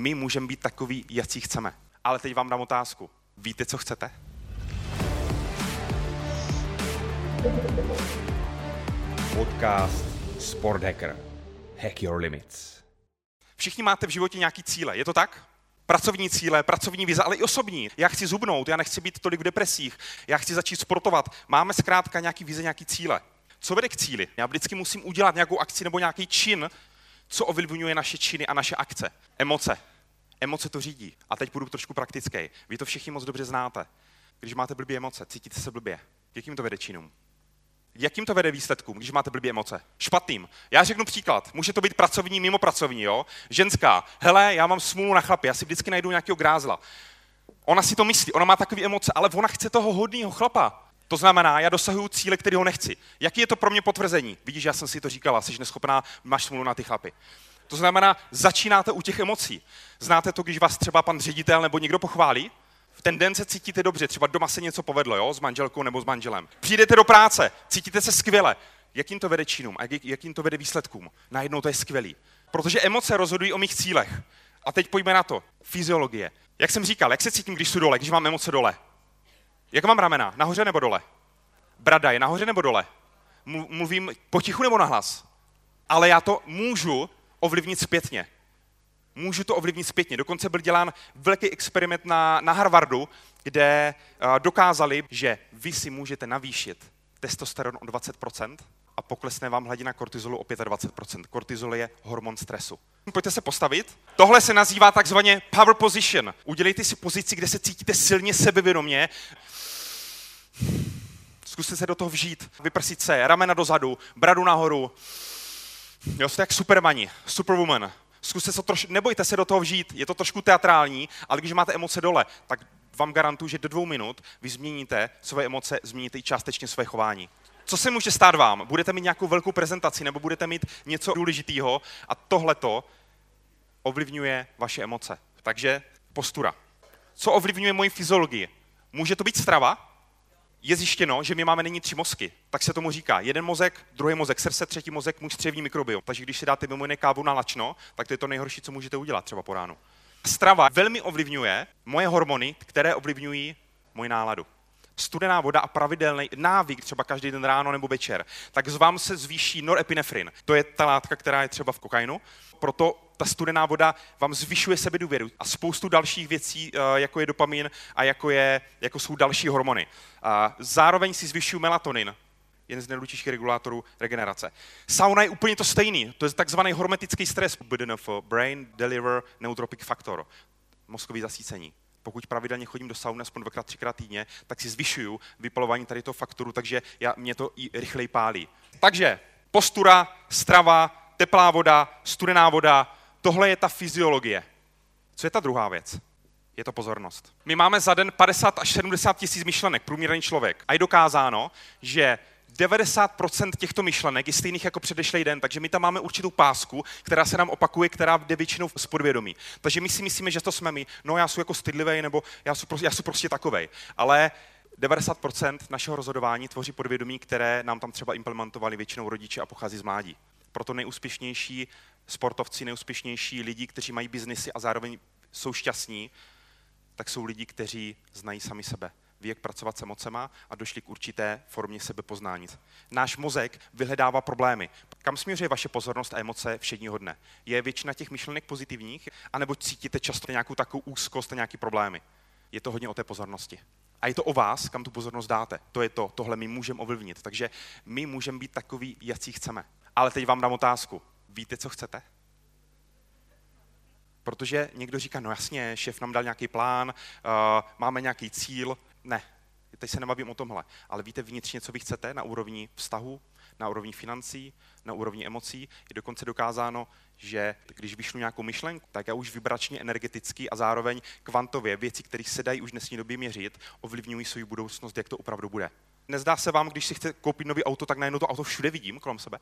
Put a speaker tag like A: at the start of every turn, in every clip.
A: My můžeme být takový, jaký chceme. Ale teď vám dám otázku. Víte, co chcete?
B: Podcast Sport Hacker. Hack your limits.
A: Všichni máte v životě nějaký cíle, je to tak? Pracovní cíle, pracovní vize, ale i osobní. Já chci zubnout, já nechci být tolik v depresích, já chci začít sportovat. Máme zkrátka nějaký vize, nějaký cíle. Co vede k cíli? Já vždycky musím udělat nějakou akci nebo nějaký čin, co ovlivňuje naše činy a naše akce. Emoce. Emoce to řídí. A teď budu trošku praktický. Vy to všichni moc dobře znáte. Když máte blbě emoce, cítíte se blbě. Jakým to vede činům? Jakým to vede výsledkům, když máte blbě emoce? Špatným. Já řeknu příklad. Může to být pracovní, mimo pracovní, jo? Ženská. Hele, já mám smůlu na chlapě, já si vždycky najdu nějakého grázla. Ona si to myslí, ona má takové emoce, ale ona chce toho hodného chlapa. To znamená, já dosahuju cíle, který ho nechci. Jaký je to pro mě potvrzení? Vidíš, já jsem si to říkala, jsi neschopná, máš smůlu na ty chlapy. To znamená, začínáte u těch emocí. Znáte to, když vás třeba pan ředitel nebo někdo pochválí? V ten den se cítíte dobře, třeba doma se něco povedlo, jo, s manželkou nebo s manželem. Přijdete do práce, cítíte se skvěle. Jakým to vede činům a jakým to vede výsledkům? Najednou to je skvělý. Protože emoce rozhodují o mých cílech. A teď pojďme na to. Fyziologie. Jak jsem říkal, jak se cítím, když jsou dole, když mám emoce dole? Jak mám ramena? Nahoře nebo dole? Brada je nahoře nebo dole? Mluvím potichu nebo nahlas? Ale já to můžu ovlivnit zpětně. Můžu to ovlivnit zpětně. Dokonce byl dělán velký experiment na, na Harvardu, kde uh, dokázali, že vy si můžete navýšit testosteron o 20% a poklesne vám hladina kortizolu o 25%. Kortizol je hormon stresu. Pojďte se postavit. Tohle se nazývá takzvaně power position. Udělejte si pozici, kde se cítíte silně sebevědomě. Zkuste se do toho vžít, vyprsit se, ramena dozadu, bradu nahoru. Jo, jste jak supermani, superwoman. Zkuste se trošku, nebojte se do toho vžít, je to trošku teatrální, ale když máte emoce dole, tak vám garantuju, že do dvou minut vy změníte své emoce, změníte i částečně své chování. Co se může stát vám? Budete mít nějakou velkou prezentaci nebo budete mít něco důležitého a tohleto ovlivňuje vaše emoce. Takže postura. Co ovlivňuje moji fyziologii? Může to být strava? Je zjištěno, že my máme nyní tři mozky. Tak se tomu říká jeden mozek, druhý mozek srdce, třetí mozek můj střevní mikrobiom. Takže když si dáte mimo jiné kávu na lačno, tak to je to nejhorší, co můžete udělat třeba po ránu. Strava velmi ovlivňuje moje hormony, které ovlivňují moji náladu. Studená voda a pravidelný návyk, třeba každý den ráno nebo večer, tak z vám se zvýší norepinefrin. To je ta látka, která je třeba v kokainu. Proto ta studená voda vám zvyšuje sebedůvěru a spoustu dalších věcí, eh, jako je dopamin a jako, je, jako jsou další hormony. Zároveň si zvyšují melatonin, jeden z nejdůležitějších regulátorů regenerace. Sauna je úplně to stejný, to je takzvaný hormetický stres, BDNF, Brain Deliver Neutropic Factor, mozkový zasícení. Pokud pravidelně chodím do sauny aspoň dvakrát, třikrát týdně, tak si zvyšuju vypalování tady toho faktoru, takže já, mě to i rychleji pálí. Takže postura, strava, teplá voda, studená voda, Tohle je ta fyziologie. Co je ta druhá věc? Je to pozornost. My máme za den 50 až 70 tisíc myšlenek, průměrný člověk. A je dokázáno, že 90% těchto myšlenek je stejných jako předešlý den, takže my tam máme určitou pásku, která se nám opakuje, která jde většinou z podvědomí. Takže my si myslíme, že to jsme my, no já jsem jako stydlivý, nebo já jsem, prostě, já jsem prostě takovej. Ale 90% našeho rozhodování tvoří podvědomí, které nám tam třeba implementovali většinou rodiče a pochází z mládí. Proto nejúspěšnější sportovci, nejúspěšnější lidi, kteří mají biznisy a zároveň jsou šťastní, tak jsou lidi, kteří znají sami sebe. Ví, jak pracovat s emocema a došli k určité formě sebepoznání. Náš mozek vyhledává problémy. Kam směřuje vaše pozornost a emoce všedního dne? Je většina těch myšlenek pozitivních, anebo cítíte často nějakou takovou úzkost a nějaký problémy? Je to hodně o té pozornosti. A je to o vás, kam tu pozornost dáte. To je to, tohle my můžeme ovlivnit. Takže my můžeme být takový, jaký chceme. Ale teď vám dám otázku. Víte, co chcete? Protože někdo říká, no jasně, šéf nám dal nějaký plán, uh, máme nějaký cíl. Ne, teď se nebavím o tomhle. Ale víte vnitřně, co vy chcete na úrovni vztahu, na úrovni financí, na úrovni emocí. Je dokonce dokázáno, že když vyšlu nějakou myšlenku, tak já už vibračně, energeticky a zároveň kvantově věci, které se dají už dnesní době měřit, ovlivňují svou budoucnost, jak to opravdu bude. Nezdá se vám, když si chce koupit nový auto, tak najednou to auto všude vidím kolem sebe?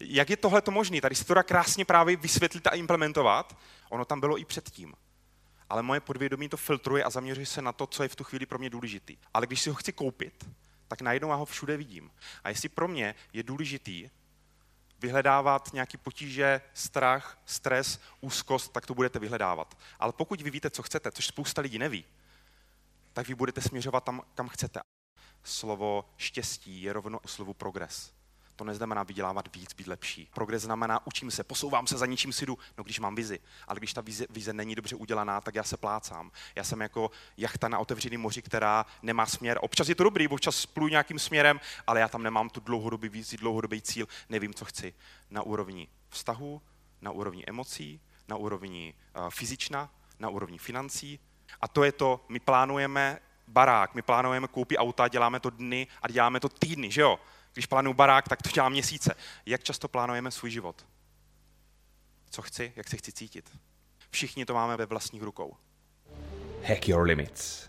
A: Jak je tohle to možné? Tady se to dá krásně právě vysvětlit a implementovat. Ono tam bylo i předtím. Ale moje podvědomí to filtruje a zaměřuje se na to, co je v tu chvíli pro mě důležitý. Ale když si ho chci koupit, tak najednou já ho všude vidím. A jestli pro mě je důležitý vyhledávat nějaký potíže, strach, stres, úzkost, tak to budete vyhledávat. Ale pokud vy víte, co chcete, což spousta lidí neví, tak vy budete směřovat tam, kam chcete. Slovo štěstí je rovno slovu progres. To neznamená vydělávat víc, být lepší. Progres znamená učím se, posouvám se, za ničím si jdu, no když mám vizi. Ale když ta vize, vize není dobře udělaná, tak já se plácám. Já jsem jako jachta na otevřeném moři, která nemá směr. Občas je to dobrý, občas pluju nějakým směrem, ale já tam nemám tu dlouhodobý vizi, dlouhodobý cíl, nevím, co chci. Na úrovni vztahu, na úrovni emocí, na úrovni uh, fyzična, na úrovni financí. A to je to, my plánujeme barák, my plánujeme koupí auta, děláme to dny a děláme to týdny, že jo? Když plánuju barák, tak to dělám měsíce. Jak často plánujeme svůj život? Co chci, jak se chci cítit? Všichni to máme ve vlastních rukou.
B: Hack your limits.